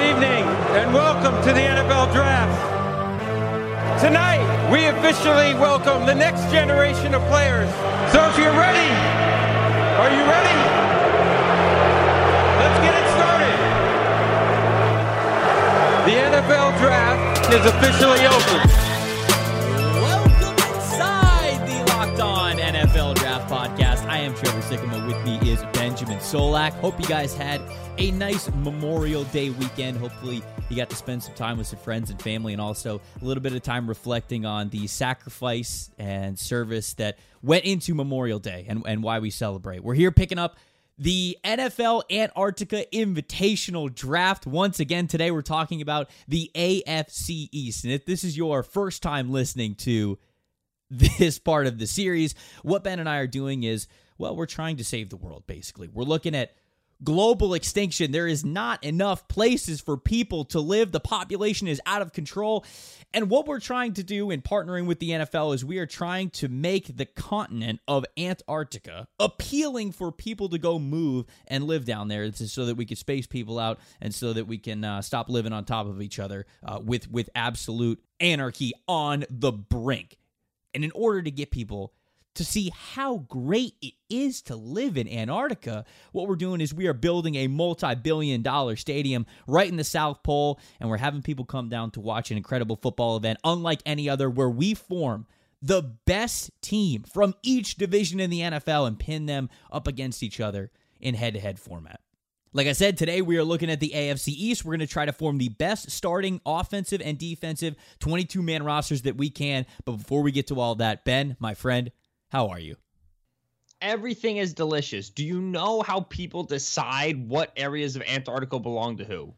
Good evening and welcome to the NFL Draft. Tonight, we officially welcome the next generation of players. So if you're ready, are you ready? Let's get it started. The NFL Draft is officially open. Welcome inside the Locked On NFL Draft Podcast. I am Trevor Sikkema. With me is Benjamin Solak. Hope you guys had a nice Memorial Day weekend. Hopefully, you got to spend some time with some friends and family, and also a little bit of time reflecting on the sacrifice and service that went into Memorial Day and, and why we celebrate. We're here picking up the NFL Antarctica Invitational Draft. Once again, today we're talking about the AFC East. And if this is your first time listening to this part of the series, what Ben and I are doing is, well, we're trying to save the world, basically. We're looking at global extinction. There is not enough places for people to live. The population is out of control. And what we're trying to do in partnering with the NFL is we are trying to make the continent of Antarctica appealing for people to go move and live down there so that we can space people out and so that we can uh, stop living on top of each other uh, with, with absolute anarchy on the brink. And in order to get people to see how great it is to live in Antarctica, what we're doing is we are building a multi billion dollar stadium right in the South Pole, and we're having people come down to watch an incredible football event, unlike any other, where we form the best team from each division in the NFL and pin them up against each other in head to head format. Like I said, today we are looking at the AFC East. We're going to try to form the best starting offensive and defensive 22 man rosters that we can. But before we get to all that, Ben, my friend, how are you? Everything is delicious. Do you know how people decide what areas of Antarctica belong to who?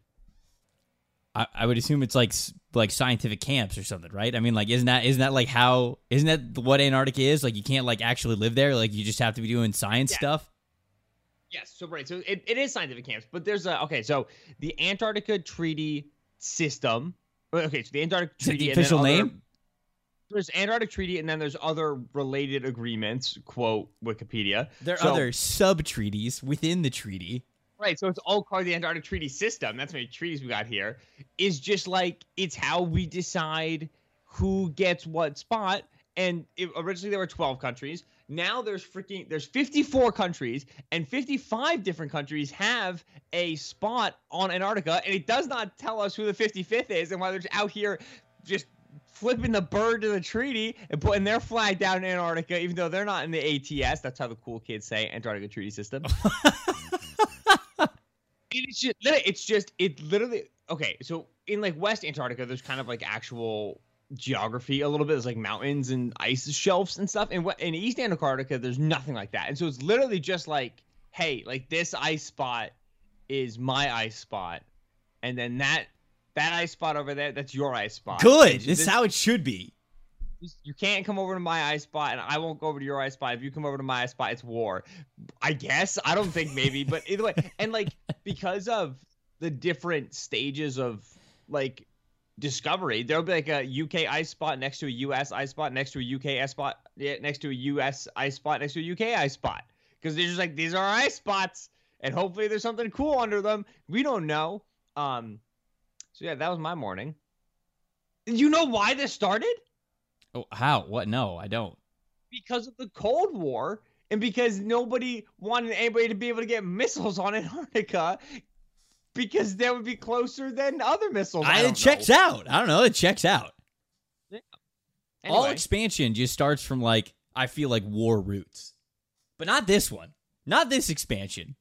I, I would assume it's like like scientific camps or something, right? I mean, like, isn't that isn't that like how isn't that what Antarctica is? Like, you can't like actually live there. Like, you just have to be doing science yeah. stuff. Yes, so right, so it, it is scientific camps, but there's a okay. So the Antarctica Treaty System. Okay, so the Antarctic Treaty. the official name there's Antarctic Treaty, and then there's other related agreements. Quote Wikipedia. There are so, other sub treaties within the treaty. Right, so it's all called the Antarctic Treaty System. That's how many treaties we got here. Is just like it's how we decide who gets what spot. And it, originally there were 12 countries. Now there's freaking there's 54 countries, and 55 different countries have a spot on Antarctica, and it does not tell us who the 55th is and why they're out here just flipping the bird to the treaty and putting their flag down in Antarctica, even though they're not in the ATS. That's how the cool kids say Antarctica Treaty System. it's just, it's just, it literally. Okay, so in like West Antarctica, there's kind of like actual geography a little bit. There's like mountains and ice shelves and stuff. And in East Antarctica, there's nothing like that. And so it's literally just like, hey, like this ice spot is my ice spot, and then that that ice spot over there, that's your ice spot. Good. This, is how it should be. You can't come over to my ice spot, and I won't go over to your ice spot. If you come over to my ice spot, it's war. I guess. I don't think maybe, but either way, and like because of the different stages of like discovery, there'll be like a UK ice spot next to a US ice spot next to a UK ice spot yeah, next to a US ice spot next to a UK ice spot because they're just like these are ice spots, and hopefully there's something cool under them. We don't know. Um, so yeah, that was my morning. You know why this started? Oh, how? What? No, I don't. Because of the Cold War and because nobody wanted anybody to be able to get missiles on Antarctica because that would be closer than other missiles. I, I it checks know. out. I don't know. It checks out. Yeah. Anyway. All expansion just starts from like I feel like war roots, but not this one. Not this expansion.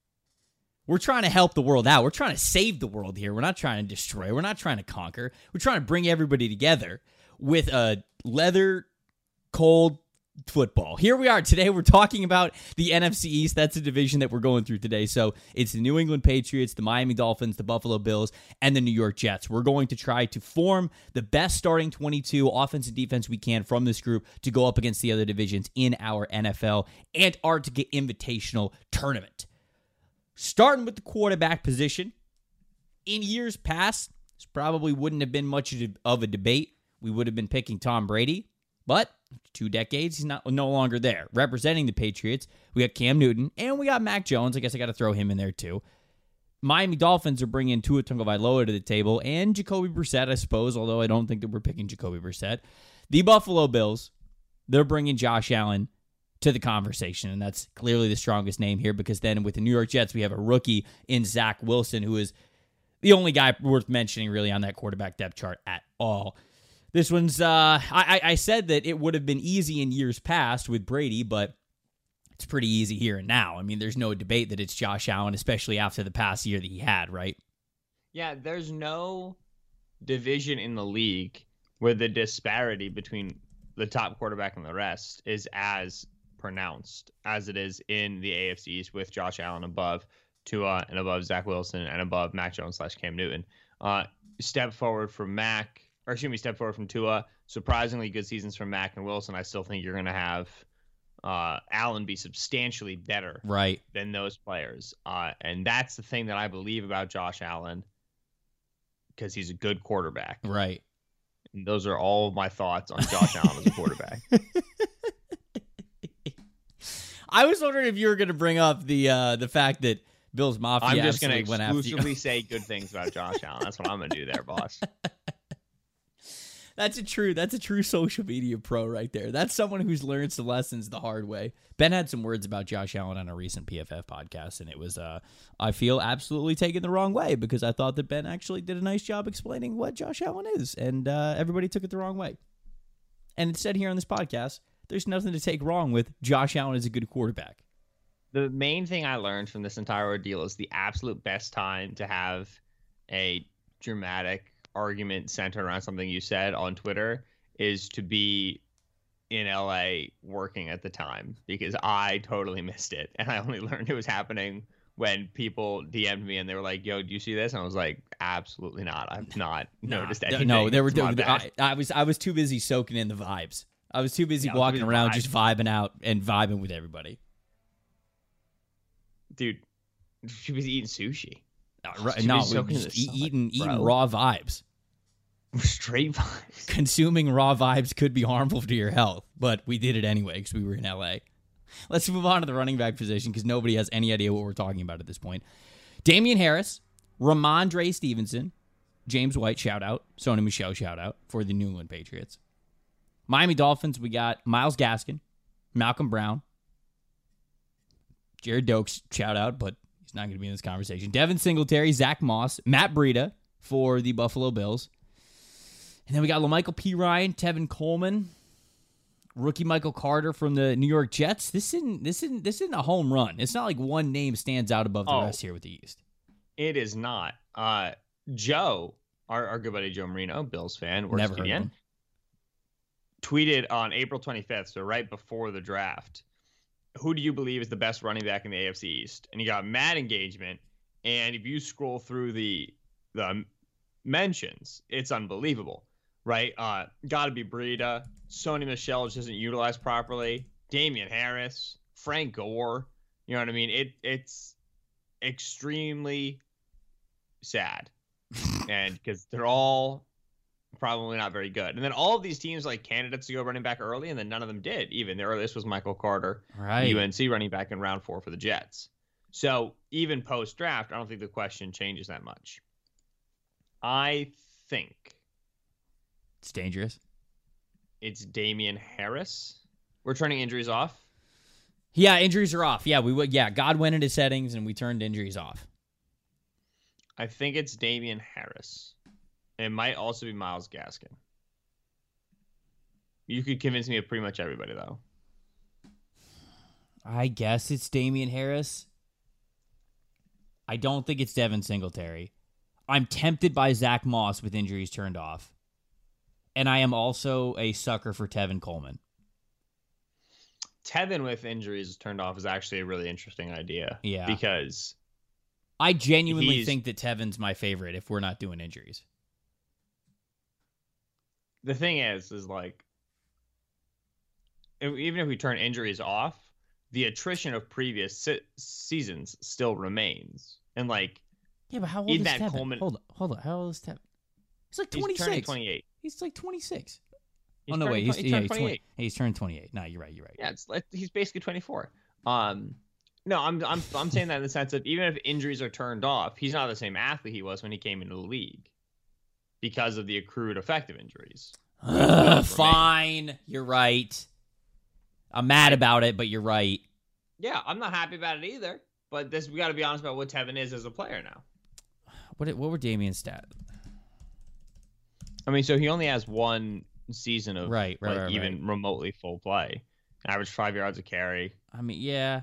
We're trying to help the world out. We're trying to save the world here. We're not trying to destroy. We're not trying to conquer. We're trying to bring everybody together with a leather cold football. Here we are today. We're talking about the NFC East. That's the division that we're going through today. So it's the New England Patriots, the Miami Dolphins, the Buffalo Bills, and the New York Jets. We're going to try to form the best starting 22 offense and defense we can from this group to go up against the other divisions in our NFL Antarctica Invitational Tournament. Starting with the quarterback position, in years past, this probably wouldn't have been much of a debate. We would have been picking Tom Brady, but two decades, he's not no longer there. Representing the Patriots, we got Cam Newton and we got Mac Jones. I guess I got to throw him in there too. Miami Dolphins are bringing Tua Tagovailoa to the table and Jacoby Brissett, I suppose, although I don't think that we're picking Jacoby Brissett. The Buffalo Bills, they're bringing Josh Allen to the conversation, and that's clearly the strongest name here because then with the New York Jets, we have a rookie in Zach Wilson, who is the only guy worth mentioning really on that quarterback depth chart at all. This one's, uh, I, I said that it would have been easy in years past with Brady, but it's pretty easy here and now. I mean, there's no debate that it's Josh Allen, especially after the past year that he had, right? Yeah, there's no division in the league where the disparity between the top quarterback and the rest is as pronounced as it is in the AFC East with Josh Allen above Tua and above Zach Wilson and above Mac Jones slash Cam Newton. Uh, step forward from Mac, or excuse me, step forward from Tua. Surprisingly good seasons from Mac and Wilson. I still think you're going to have uh, Allen be substantially better right than those players. Uh, and that's the thing that I believe about Josh Allen because he's a good quarterback. Right. And those are all my thoughts on Josh Allen as a quarterback. I was wondering if you were going to bring up the uh, the fact that Bills Mafia. I'm just going to exclusively say good things about Josh Allen. That's what I'm going to do there, boss. That's a true. That's a true social media pro right there. That's someone who's learned some lessons the hard way. Ben had some words about Josh Allen on a recent PFF podcast, and it was, uh, I feel absolutely taken the wrong way because I thought that Ben actually did a nice job explaining what Josh Allen is, and uh, everybody took it the wrong way. And instead, here on this podcast, there's nothing to take wrong with Josh Allen is a good quarterback. The main thing I learned from this entire ordeal is the absolute best time to have a dramatic argument centered around something you said on Twitter is to be in LA working at the time because I totally missed it and I only learned it was happening when people DM'd me and they were like, "Yo, do you see this?" And I was like, "Absolutely not. I've not nah, noticed anything." No, there were. I, I, was I was too busy soaking in the vibes. I was too busy yeah, walking around just vibing out and vibing with everybody. Dude, she was eating sushi. Uh, right, no, just eat, eating eating raw vibes. Straight vibes. Consuming raw vibes could be harmful to your health, but we did it anyway because we were in LA. Let's move on to the running back position because nobody has any idea what we're talking about at this point. Damien Harris, Rhamondre Stevenson, James White, shout out. Sony Michel, shout out for the New England Patriots. Miami Dolphins, we got Myles Gaskin, Malcolm Brown, Gerrid Doaks, shout out, but he's not going to be in this conversation. Devin Singletary, Zach Moss, Matt Breida for the Buffalo Bills. And then we got La'Mical Perine, Tevin Coleman, rookie Michael Carter from the New York Jets. This isn't this isn't this isn't a home run. It's not like one name stands out above the oh, rest here with the East. It is not. Uh, Joe, our, our good buddy Joe Marino, Bills fan, works Never again, tweeted on April 25th, so right before the draft. Who do you believe is the best running back in the AFC East? And he got mad engagement. And if you scroll through the the mentions, it's unbelievable right? Uh, got to be Breida. Sony Michel just isn't utilized properly. Damien Harris, Frank Gore. You know what I mean? It it's extremely sad, and because they're all probably not very good. And then all of these teams like candidates to go running back early, and then none of them did. Even the earliest was Michael Carter, right? UNC running back in round four for the Jets. So even post draft, I don't think the question changes that much. I think it's dangerous. It's Damien Harris. We're turning injuries off. Yeah, injuries are off. Yeah, we would. Yeah, God went into settings and we turned injuries off. I think it's Damien Harris. It might also be Myles Gaskin. You could convince me of pretty much everybody though. I guess it's Damien Harris. I don't think it's Devin Singletary. I'm tempted by Zach Moss with injuries turned off and I am also a sucker for Tevin Coleman. Tevin with injuries turned off is actually a really interesting idea. Yeah. Because I genuinely think that Tevin's my favorite if we're not doing injuries. The thing is, is like, even if we turn injuries off, the attrition of previous se- seasons still remains. And like, yeah, but how old is Tevin? Coleman, hold on, hold on. How old is Tevin? He's like 26. He's 28. He's like 26. He's oh no, wait, he's, he's, yeah, he's, 20, he's turned 28. No, you're right. You're right. Yeah, it's like, he's basically 24. Um, No, I'm I'm I'm saying that in the sense of even if injuries are turned off, he's not the same athlete he was when he came into the league because of the accrued effect of injuries. Ugh, fine, you're right. I'm mad about it, but you're right. Yeah, I'm not happy about it either. But this we got to be honest about what Tevin is as a player now. What what were Damien's stats? I mean, so he only has one season of Right, right, like, right, even right. remotely full play. Average five yards a carry. I mean, yeah,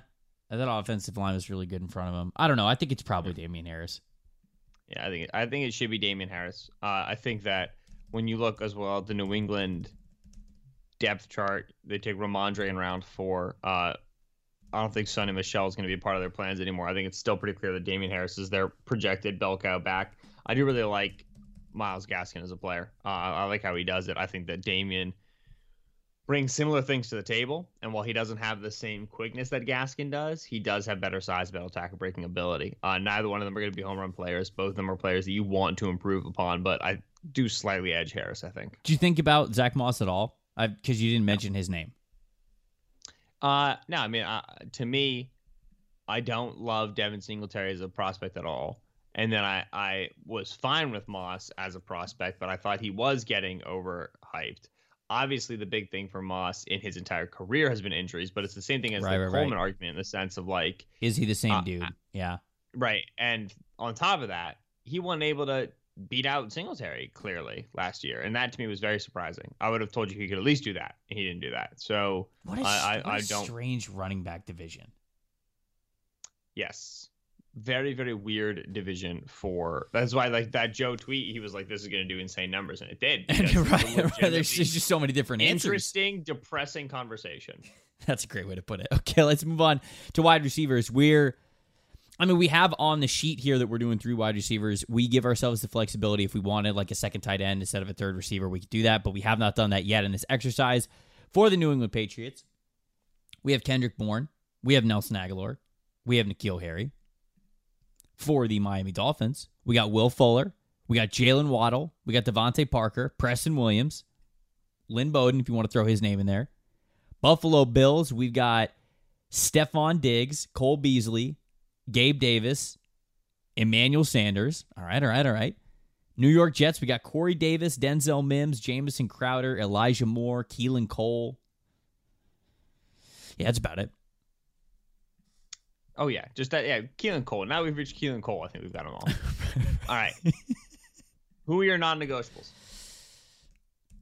that offensive line was really good in front of him. I don't know. I think it's probably Damien Harris. Yeah, I think I think it should be Damien Harris. Uh, I think that when you look as well at the New England depth chart, they take Rhamondre in round four. Uh, I don't think Sony Michel is going to be a part of their plans anymore. I think it's still pretty clear that Damien Harris is their projected bell cow back. I do really like Myles Gaskin as a player. Uh, I like how he does it. I think that Damien brings similar things to the table, and while he doesn't have the same quickness that Gaskin does, he does have better size, better tackle breaking ability. Uh, neither one of them are going to be home run players. Both of them are players that you want to improve upon, but I do slightly edge Harris. I think. Do you think about Zach Moss at all? Because you didn't mention his name. Uh, no, I mean, uh, to me, I don't love Devin Singletary as a prospect at all. And then I, I was fine with Moss as a prospect, but I thought he was getting overhyped. Obviously, the big thing for Moss in his entire career has been injuries, but it's the same thing as Right, the right, right. Coleman argument in the sense of like, Is he the same Uh, dude? Yeah. right. And on top of that, he wasn't able to beat out Singletary clearly last year. And that to me was very surprising. I would have told you he could at least do that. He didn't do that. So, What a, I- I- what a I don't- strange running back division. Yes. Very, very weird division for. That's why, like that Joe tweet, he was like, "This is going to do insane numbers," and it did. because it's a right, right. There's just, just so many different answers. interesting, depressing conversation. That's a great way to put it. Okay, let's move on to wide receivers. We're, I mean, we have on the sheet here that we're doing three wide receivers. We give ourselves the flexibility if we wanted like a second tight end instead of a third receiver, we could do that, but we have not done that yet in this exercise. For the New England Patriots, we have Kendrick Bourne, we have Nelson Agholor, we have N'Keal Harry. For the Miami Dolphins, we got Will Fuller, we got Jaylen Waddle, we got DeVante Parker, Preston Williams, Lynn Bowden, if you want to throw his name in there. Buffalo Bills, we've got Stefon Diggs, Cole Beasley, Gabe Davis, Emmanuel Sanders. All right, all right, all right. New York Jets, we got Corey Davis, Denzel Mims, Jamison Crowder, Elijah Moore, Keelan Cole. Yeah, that's about it. Oh yeah, just that. Yeah, Keelan Cole. Now we've reached Keelan Cole. I think we've got them all. all right. Who are your non-negotiables?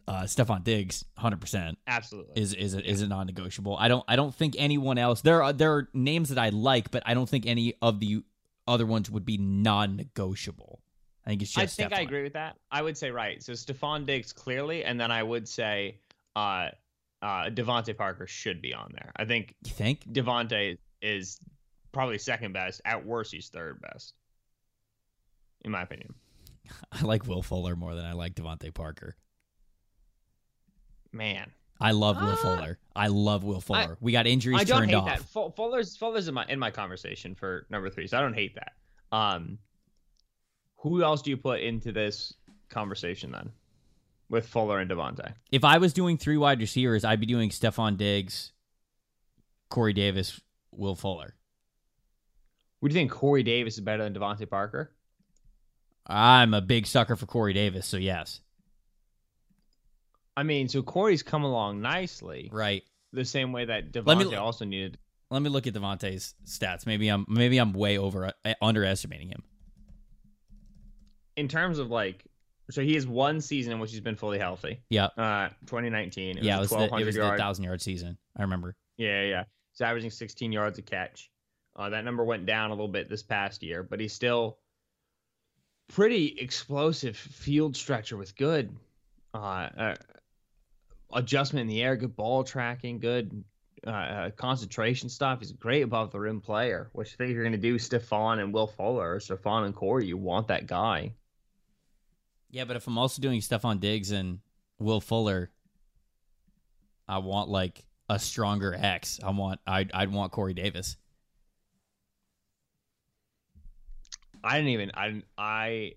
Uh, Stefon Diggs, hundred percent Absolutely. is is a, is a non-negotiable. I don't I don't think anyone else. There are there are names that I like, but I don't think any of the other ones would be non-negotiable. I think it's just. I think I Stefon. agree with that. I would say right. So Stefon Diggs clearly, and then I would say uh, uh, DeVante Parker should be on there. I think You think? DeVante is probably second best. At worst, he's third best, in my opinion. I like Will Fuller more than I like DeVante Parker. Man, I love Will Ah. Fuller. I love Will Fuller. we got injuries I don't turned hate off. that. Fu- Fuller's Fuller's in my in my conversation for number three, so I don't hate that. Um, who else do you put into this conversation then, with Fuller and DeVante? If I was doing three wide receivers, I'd be doing Stefon Diggs, Corey Davis, Will Fuller. Would you think Corey Davis is better than DeVante Parker? I'm a big sucker for Corey Davis, so yes. I mean, so Corey's come along nicely, Right. the same way that me- DeVante also needed. Let me look at DeVante's stats. Maybe I'm maybe I'm way over uh, underestimating him. In terms of like, so he has one season in which he's been fully healthy. Yeah. Uh, 2019. It yeah, it was was, a the, it was the thousand yard season. I remember. Yeah, yeah. He's averaging 16 yards a catch. Uh, that number went down a little bit this past year, but he's still pretty explosive field stretcher with good uh, uh, adjustment in the air, good ball tracking, good uh, uh, concentration stuff. He's a great above the rim player. Which I think you're going to do Stefon and Will Fuller, or Stefon and Corey. You want that guy. Yeah, but if I'm also doing Stefon Diggs and Will Fuller, I want like a stronger X. I want I'd I'd want Corey Davis. I didn't even I I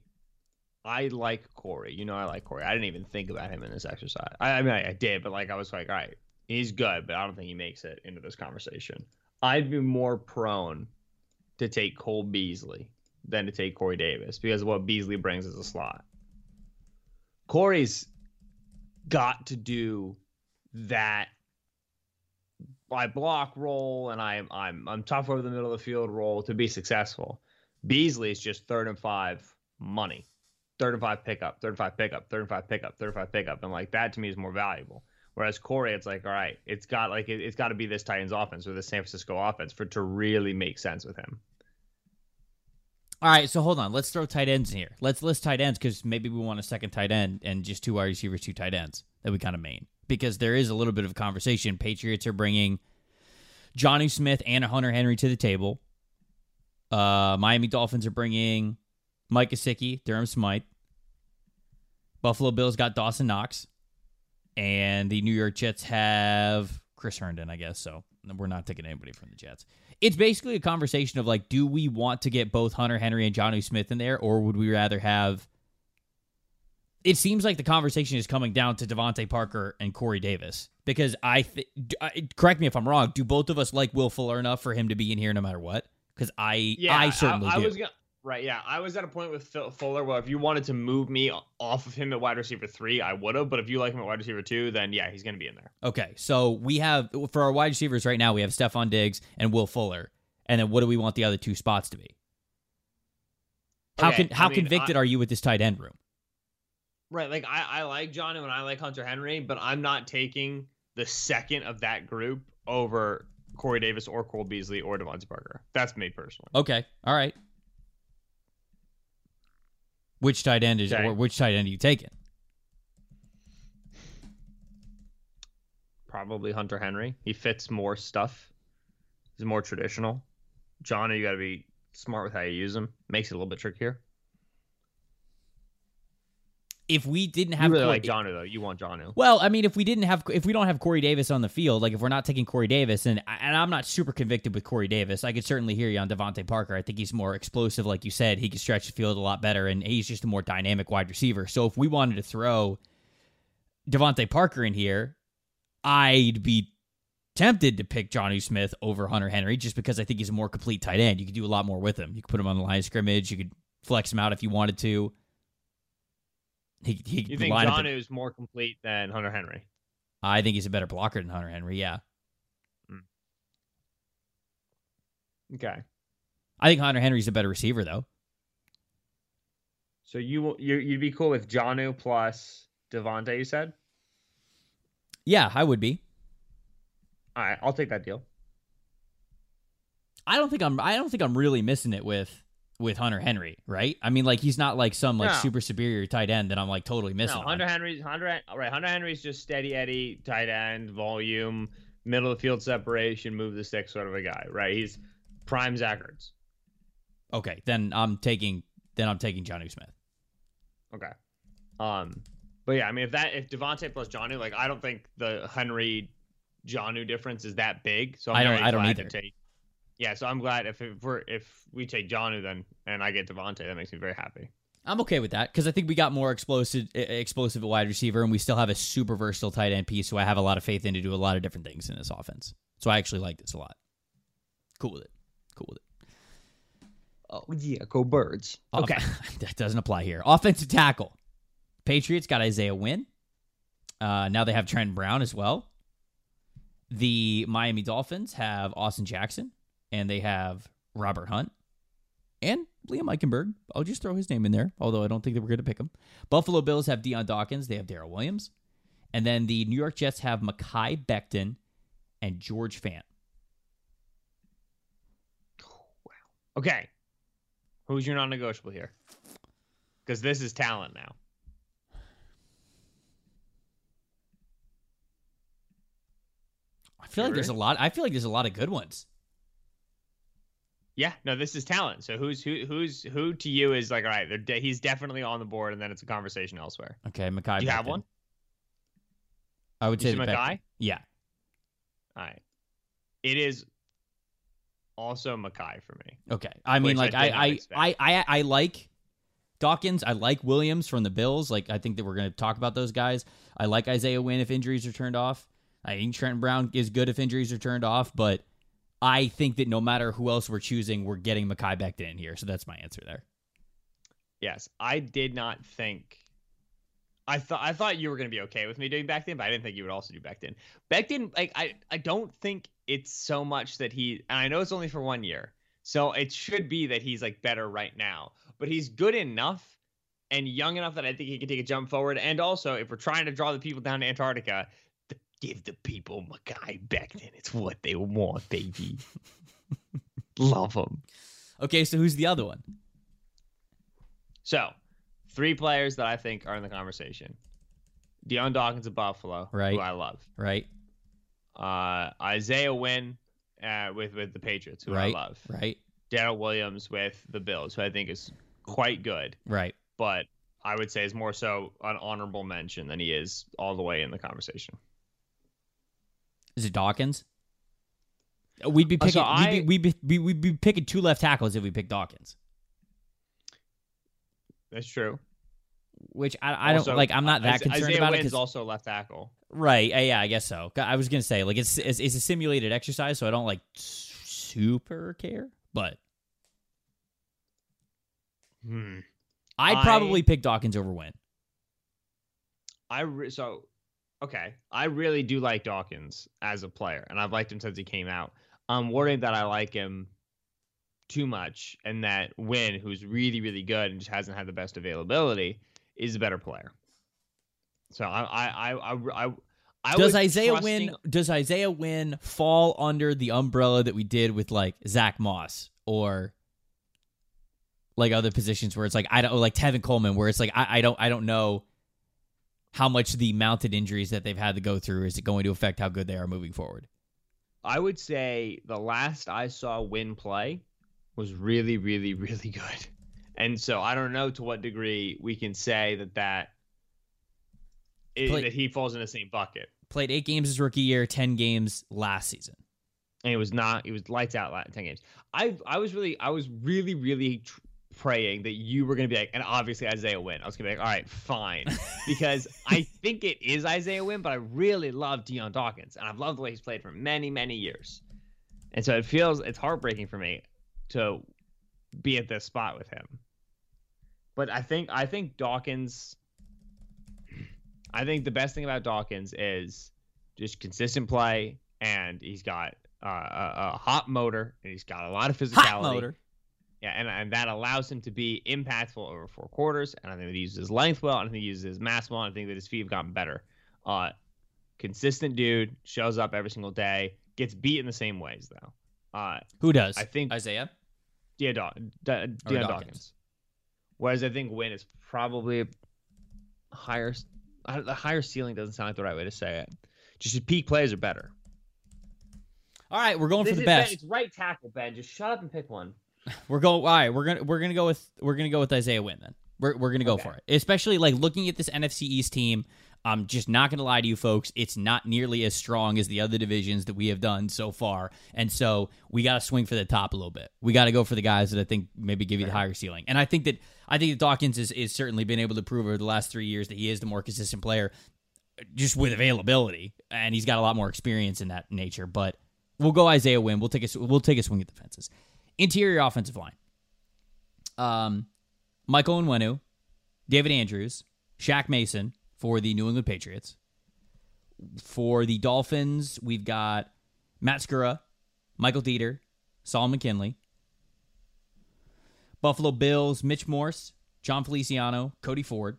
I like Corey. You know I like Corey. I didn't even think about him in this exercise. I, I mean I, I did, but like I was like, all right, he's good, but I don't think he makes it into this conversation. I'd be more prone to take Cole Beasley than to take Corey Davis because what Beasley brings is a slot. Corey's got to do that by block role and I'm I'm I'm tough over the middle of the field role to be successful. Beasley is just third and five money. Third and five pickup, third and five pickup, third and five pickup, third and five pickup. And like that to me is more valuable. Whereas Corey, it's like, all right, it's got like it, has got to be this Titans offense or the San Francisco offense for it to really make sense with him. All right, so hold on. Let's throw tight ends in here. Let's list tight ends because maybe we want a second tight end and just two wide receivers, two tight ends that we kind of main because there is a little bit of conversation. Patriots are bringing Jonnu Smith and Hunter Henry to the table. Uh, Miami Dolphins are bringing Mike Gesicki, Durham Smythe. Buffalo Bills got Dawson Knox. And the New York Jets have Chris Herndon, I guess. So we're not taking anybody from the Jets. It's basically a conversation of like, do we want to get both Hunter Henry and Jonnu Smith in there, or would we rather have it seems like the conversation is coming down to DeVante Parker and Corey Davis because I th- correct me if I'm wrong. Do both of us like Will Fuller enough for him to be in here no matter what? Because I yeah, I certainly I, I do. Was gonna, right, yeah, I was at a point with Fuller where if you wanted to move me off of him at wide receiver three, I would have. But if you like him at wide receiver two, then yeah, he's going to be in there. Okay, so we have for our wide receivers right now, we have Stefon Diggs and Will Fuller, and then what do we want the other two spots to be? How okay, can how I mean, convicted I, are you with this tight end room? Right. Like I, I like Jonnu and I like Hunter Henry, but I'm not taking the second of that group over Corey Davis or Cole Beasley or DeVante Parker. That's me personally. Okay. All right. Which tight end is okay. or which tight end are you taking? Probably Hunter Henry. He fits more stuff. He's more traditional. Jonnu, you got to be smart with how you use him. Makes it a little bit trickier if we didn't have you really Corey, like Jonnu though, you want Jonnu. Well, I mean, if we didn't have, if we don't have Corey Davis on the field, like if we're not taking Corey Davis, and and I'm not super convicted with Corey Davis, I could certainly hear you on DeVante Parker. I think he's more explosive, like you said. He can stretch the field a lot better, and he's just a more dynamic wide receiver. So if we wanted to throw DeVante Parker in here, I'd be tempted to pick Jonnu Smith over Hunter Henry just because I think he's a more complete tight end. You could do a lot more with him. You could put him on the line of scrimmage. You could flex him out if you wanted to. He, he you think Jonnu is more complete than Hunter Henry? I think he's a better blocker than Hunter Henry. Yeah. Mm. Okay. I think Hunter Henry's a better receiver, though. So you you you'd be cool with Jonnu plus DeVante? You said. Yeah, I would be. All right, I'll take that deal. I don't think I'm. I don't think I'm really missing it with with Hunter Henry, right? I mean, like he's not like some like no. super superior tight end that I'm like totally missing. No, Hunter Henry's Hunter right. Hunter Henry's just steady Eddie tight end, volume, middle of the field separation, move the stick sort of a guy, right? He's prime Zach Ertz. Okay, then I'm taking then I'm taking Jonnu Smith. Okay. Um, but yeah, I mean, if that if DeVante plus Jonnu, like I don't think the Henry Jonnu difference is that big. So I'm I don't I don't either. take yeah, so I'm glad if, if we're if we take Jonnu then and I get DeVante, that makes me very happy. I'm okay with that because I think we got more explosive explosive wide receiver, and we still have a super versatile tight end piece who I have a lot of faith in to do a lot of different things in this offense. So I actually like this a lot. Cool with it. Cool with it. Oh yeah, go birds. Okay, that doesn't apply here. Offensive tackle. Patriots got Isaiah Wynn. Uh, now they have Trent Brown as well. The Miami Dolphins have Austin Jackson and they have Robert Hunt and Liam Eichenberg. I'll just throw his name in there, although I don't think that we're going to pick him. Buffalo Bills have Dion Dawkins. They have Daryl Williams. And then the New York Jets have Mekhi Becton and George Fant. Wow. Okay. Who's your non negotiable here? Because this is talent now. I feel like there's a lot. I feel like there's a lot of good ones. Yeah, no, this is talent. So who's who who's who to you is like all right, de- he's definitely on the board, and then it's a conversation elsewhere. Okay, Mekhi. Do you have one? I would you say Mekhi. Yeah. All right. It is also Mekhi for me. Okay, I mean, like I I, I I I like Dawkins. I like Williams from the Bills. Like I think that we're going to talk about those guys. I like Isaiah Wynn if injuries are turned off. I think Trent Brown is good if injuries are turned off, but I think that no matter who else we're choosing, we're getting Mekhi Becton in here. So that's my answer there. Yes, I did not think. I thought I thought you were going to be okay with me doing Becton, but I didn't think you would also do Becton. Becton, like I, I don't think it's so much that he. And I know it's only for one year, so it should be that he's like better right now. But he's good enough and young enough that I think he can take a jump forward. And also, if we're trying to draw the people down to Antarctica, give the people Mekhi Becton. It's what they want, baby. Love him. Okay, so who's the other one? So, three players that I think are in the conversation. Dion Dawkins of Buffalo, Right. who I love. Right, Uh, Isaiah Wynn uh, with with the Patriots, who right, I love. right, Daryl Williams with the Bills, who I think is quite good, right. but I would say is more so an honorable mention than he is all the way in the conversation. Is it Dawkins? We'd be Uh, picking. so we'd, be, we'd, be, we- we'd be picking two left tackles if we picked Dawkins. That's true. Which I, I don't like. I'm not that concerned Isaiah about it. Wynn's 'cause- also left tackle. Right. Yeah, I guess so. I was gonna say like it's, it's it's a simulated exercise, so I don't like super care. But Hmm. I'd I- probably pick Dawkins over Wynn. I re- so okay. I really do like Dawkins as a player, and I've liked him since he came out. Um, I'm worried that I like him too much, and that Wynn, who's really really good and just hasn't had the best availability, is a better player. So I I I I. I does Isaiah trusting- Wynn does Isaiah Wynn fall under the umbrella that we did with like Zach Moss or like other positions where it's like I don't like Tevin Coleman where it's like I, I don't I don't know how much the mounted injuries that they've had to go through is it going to affect how good they are moving forward. I would say the last I saw Wynn play was really, really, really good. And so I don't know to what degree we can say that that, i- Play- that he falls in the same bucket. Played eight games his rookie year, ten games last season. And it was not. It was lights out. Ten games. I I was really I was really really tr- praying that you were gonna be like, and obviously Isaiah Wynn. I was gonna be like, all right, fine, because I think it is Isaiah Wynn, but I really love Dion Dawkins, and I've loved the way he's played for many many years, and so it feels it's heartbreaking for me to be at this spot with him. But I think I think Dawkins. I think the best thing about Dawkins is just consistent play, and he's got uh, a, a hot motor, and he's got a lot of physicality. Hot motor. Yeah, and, and that allows him to be impactful over four quarters. And I think that he uses his length well. and I think he uses his mass well. And I think that his feet have gotten better. Uh, consistent dude, shows up every single day, gets beat in the same ways though. Uh, Who does? I think Isaiah. Dion, Daw- Da- Dion Dawkins. Dawkins. Whereas I think Wynn is probably higher. The higher ceiling doesn't sound like the right way to say it. Just his peak plays are better. All right, we're going for the is- Ben, best. It's right tackle, Ben. Just shut up and pick one. We're going. All right, we're gonna we're gonna go with we're gonna go with Isaiah Wynn then. We're we're gonna go Okay. for it. Especially like looking at this NFC East team. I'm just not gonna lie to you folks. It's not nearly as strong as the other divisions that we have done so far, and so we got to swing for the top a little bit. We got to go for the guys that I think maybe give you the higher ceiling. And I think that I think that Dawkins is is certainly been able to prove over the last three years that he is the more consistent player, just with availability, and he's got a lot more experience in that nature. But we'll go Isaiah Wynn. We'll take a we'll take a swing at the fences. Interior offensive line. Um, Michael Onwenu, David Andrews, Shaq Mason for the New England Patriots. For the Dolphins, we've got Matt Skura, Michael Deiter, Solomon Kindley. Buffalo Bills, Mitch Morse, Jon Feliciano, Cody Ford.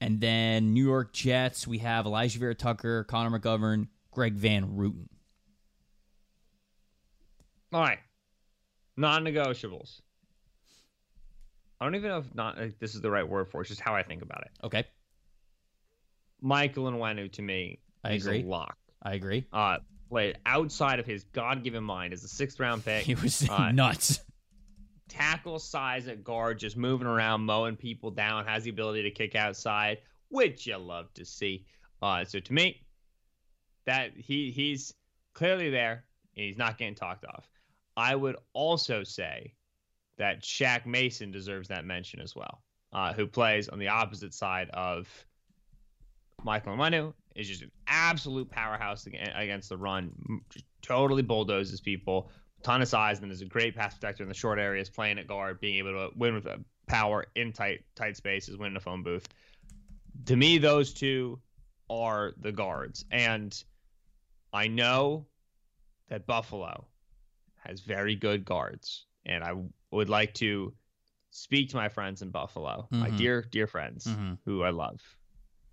And then New York Jets, we have Alijah Vera-Tucker, Connor McGovern, Greg Van Roten. All right. Non-negotiables. I don't even know if not this is the right word for it. It's just how I think about it. Okay, Michael Onwenu to me I is agree. a lock. I agree. Uh, played outside of his God-given mind as a sixth-round pick. He was Uh, nuts. tackle size at guard, just moving around, mowing people down, has the ability to kick outside, which you love to see. Uh, so to me, that he he's clearly there and he's not getting talked off. I would also say that Shaq Mason deserves that mention as well, uh, who plays on the opposite side of Michael Onwenu is just an absolute powerhouse against the run. Totally bulldozes people. Ton of size and is a great pass protector in the short areas, playing at guard, being able to win with power in tight tight spaces, win in a phone booth. To me, those two are the guards, and I know that Buffalo has very good guards, and I would like to speak to my friends in Buffalo, mm-hmm. my dear dear friends mm-hmm. who I love,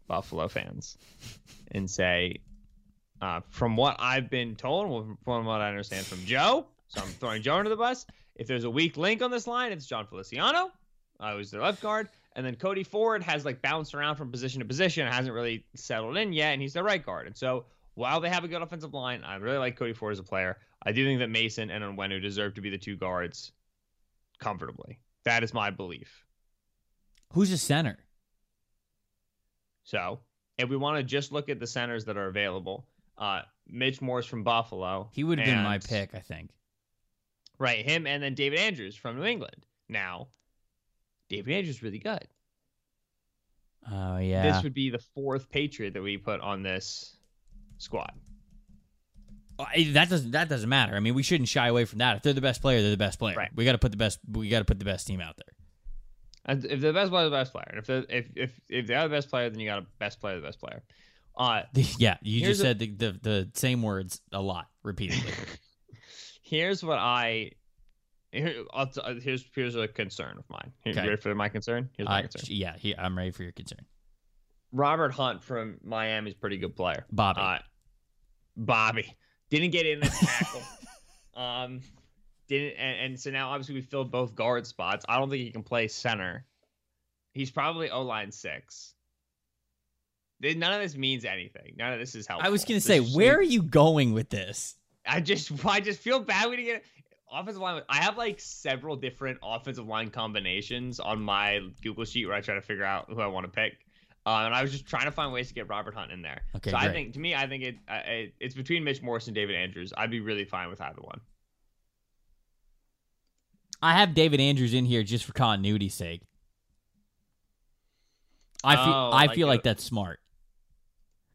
Buffalo fans, and say, uh, from what I've been told, from what I understand from Joe, so I'm throwing Joe under the bus. If there's a weak link on this line, it's Jon Feliciano. I uh, was their left guard. And then Cody Ford has like bounced around from position to position, hasn't really settled in yet, and he's their right guard. And so while they have a good offensive line, I really like Cody Ford as a player. I do think that Mason and Onwenu deserve to be the two guards comfortably. That is my belief. Who's a center? So, if we want to just look at the centers that are available, uh, Mitch Morse from Buffalo. He would have been my pick, I think. Right, him and then David Andrews from New England. Now, David Andrews is really good. Oh yeah. This would be the fourth Patriot that we put on this squad. That doesn't that doesn't matter. I mean, we shouldn't shy away from that. If they're the best player, they're the best player. Right. We got to put the best. We got to put the best team out there. And if the best player, is the best player. And if they if if if they're the best player, then you got a best player, the best player. Uh, yeah, you just said the, the the same words a lot repeatedly. here's what I here, uh, here's here's a concern of mine. Here, okay. ready for my concern? Here's my uh, concern. Yeah, he, I'm ready for your concern. Robert Hunt from Miami is a pretty good player. Bobby. Uh, Bobby didn't get in the tackle. um, didn't and, and, so now obviously we filled both guard spots. I don't think he can play center. He's probably O line six. None of this means anything. None of this is helpful. I was gonna say, where are you going with this? I just I just feel bad we didn't get offensive line. I have like several different offensive line combinations on my Google sheet where I try to figure out who I want to pick. Uh, and I was just trying to find ways to get Robert Hunt in there. Okay, so great. I think to me, I think it, it it's between Mitch Morse and David Andrews. I'd be really fine with either one. I have David Andrews in here just for continuity's sake. I feel oh, I like feel like that's smart.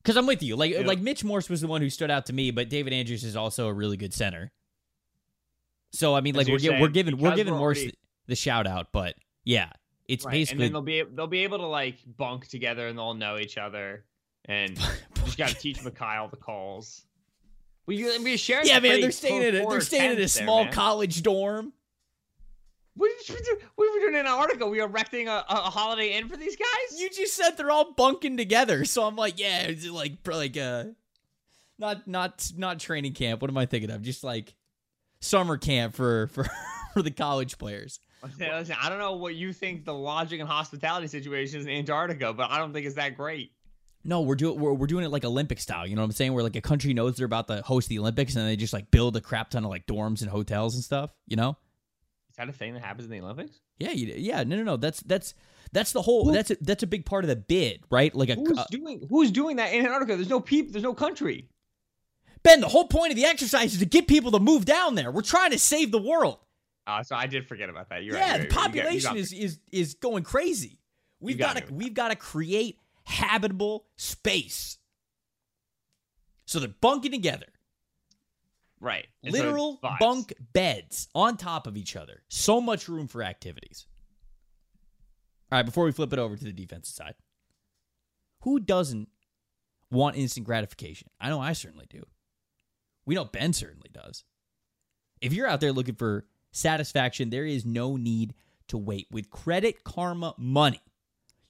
Because I'm with you. Like like Mitch Morse was the one who stood out to me, but David Andrews is also a really good center. So I mean, like we're, we're giving we're giving Morse already... the shout out, but yeah, it's right. basically and then they'll be they'll be able to like bunk together and they'll know each other and just got to teach Mikhail the calls. We we share. Yeah, man, they're staying at a, they're staying in a small there, college dorm. What did we do? What were we doing in Antarctica? We erecting a, a Holiday Inn for these guys? You just said they're all bunking together, so I'm like, yeah, it's like like uh, not not not training camp. What am I thinking of? Just like summer camp for for for the college players. Listen, I don't know what you think the lodging and hospitality situation is in Antarctica, but I don't think it's that great. No, we're doing we're, we're doing it like Olympic style. You know what I'm saying? Where like a country knows they're about to host the Olympics, and they just like build a crap ton of like dorms and hotels and stuff. You know? Is that a thing that happens in the Olympics? Yeah, you, yeah. No, no, no. That's that's that's the whole. Who, that's a, that's a big part of the bid, right? Like a who's uh, doing who's doing that in Antarctica? There's no people. There's no country. Ben, the whole point of the exercise is to get people to move down there. We're trying to save the world. Uh, so I did forget about that. You're yeah, right. the population you got, you got is is is going crazy. We've got to we've got to create habitable space. So they're bunking together. Right. And Literal so bunk beds on top of each other. So much room for activities. All right, before we flip it over to the defensive side, who doesn't want instant gratification? I know I certainly do. We know Ben certainly does. If you're out there looking for satisfaction, there is no need to wait. With Credit Karma Money,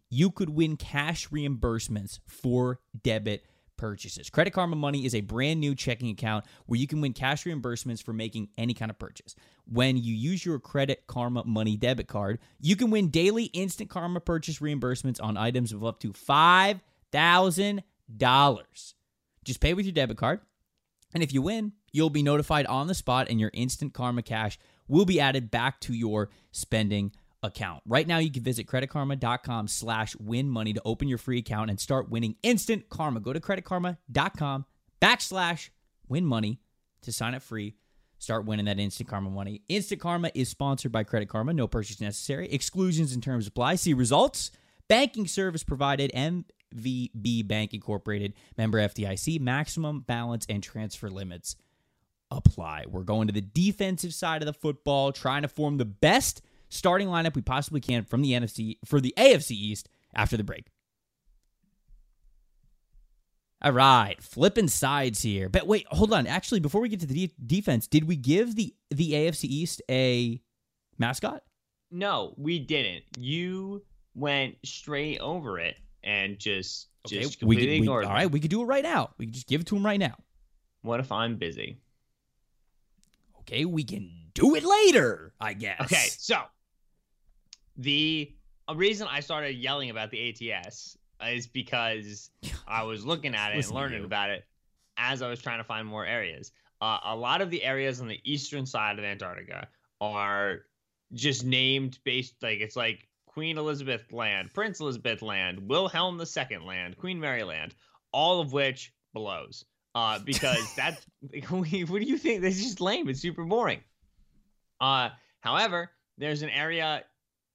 you could win cash reimbursements for debit purchases. Credit Karma Money is a brand new checking account where you can win cash reimbursements for making any kind of purchase. When you use your Credit Karma Money debit card, you can win daily instant Karma purchase reimbursements on items of up to $5,000. Just pay with your debit card and if you win, you'll be notified on the spot and your instant karma cash will be added back to your spending account. Right now, you can visit creditkarma.com slash win money to open your free account and start winning instant karma. Go to creditkarma.com backslash win money to sign up free. Start winning that instant karma money. Instant karma is sponsored by Credit Karma. No purchase necessary. Exclusions and terms apply. See results. Banking service provided. MVB Bank Incorporated, member FDIC, maximum balance and transfer limits apply. We're going to the defensive side of the football, trying to form the best starting lineup we possibly can from the NFC for the AFC East after the break. All right, flipping sides here. But wait, hold on. Actually, before we get to the de- defense, did we give the the AFC East a mascot? No, we didn't. You went straight over it and just Okay, just we completely could, we, ignored. all me. we could do it right now. We could just give it to him right now. What if I'm busy? Okay, we can do it later, I guess. Okay, so the reason I started yelling about the ATS is because I was looking at it and learning about it as I was trying to find more areas. Uh, a lot of the areas on the eastern side of Antarctica are just named based like it's like Queen Elizabeth Land, Prince Elizabeth Land, Wilhelm II Land, Queen Mary Land, all of which blows. Uh, because that's what do you think? That's just lame. It's super boring. Uh, however, there's an area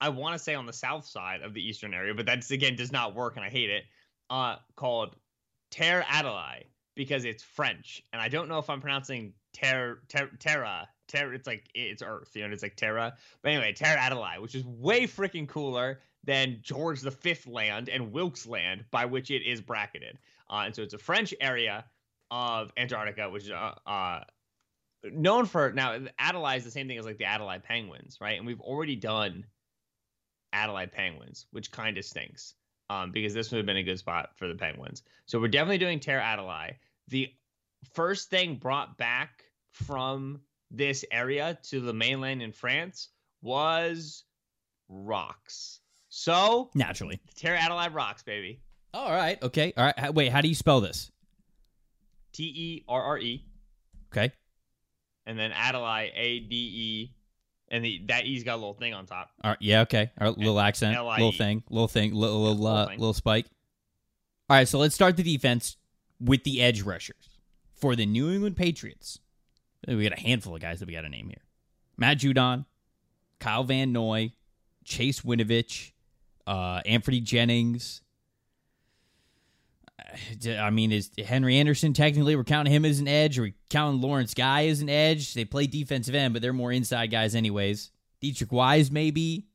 I want to say on the south side of the eastern area, but that's again does not work, and I hate it. Uh, called Terre Adélie because it's French, and I don't know if I'm pronouncing Terre ter, Terra. Terra, it's like it's Earth, you know, it's like Terra. But anyway, Terre Adélie, which is way freaking cooler than George the Fifth Land and Wilkes Land, by which it is bracketed. Uh, and so it's a French area of Antarctica, which is uh, uh, known for now. Adélie is the same thing as like the Adélie Penguins, right? And we've already done Adélie Penguins, which kind of stinks um, because this would have been a good spot for the Penguins. So we're definitely doing Terra Adélie. The first thing brought back from this area to the mainland in France was rocks. So Naturally. Terra Adélie rocks, baby. All right. Okay. All right. Wait, how do you spell this? T E R R E, Okay. and then Adelaide A D E, and the that E's got a little thing on top. All right. Yeah. Okay. All right. Little accent. L-I-E. Little thing. Little thing. Little little, little uh, little spike. All right. So let's start the defense with the edge rushers for the New England Patriots. We got a handful of guys that we got to name here: Matt Judon, Kyle Van Noy, Chase Winovich, uh, Anfernee Jennings. I mean, is Henry Anderson technically we're counting him as an edge, or we counting Lawrence Guy as an edge? They play defensive end, but they're more inside guys anyways. Deatrich Wise, maybe.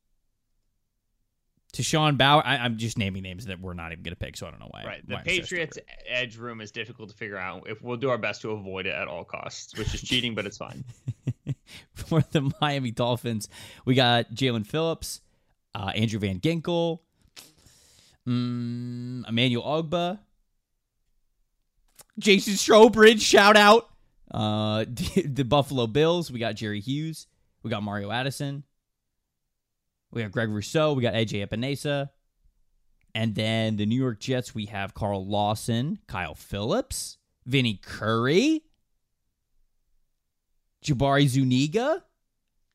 Tashawn Bower, I, I'm just naming names that we're not even going to pick, so I don't know why. Right. The so Patriots edge room is difficult to figure out. If we'll do our best to avoid it at all costs, which is cheating, but it's fine. For the Miami Dolphins, we got Jaelan Phillips, uh, Andrew Van Ginkel, mm, Emmanuel Ogbah, Jason Strowbridge, shout out. Uh, the Buffalo Bills, we got Jerry Hughes, we got Mario Addison, we got Greg Rousseau, we got AJ Epenesa, and then the New York Jets, we have Carl Lawson, Kyle Phillips, Vinny Curry, Jabari Zuniga.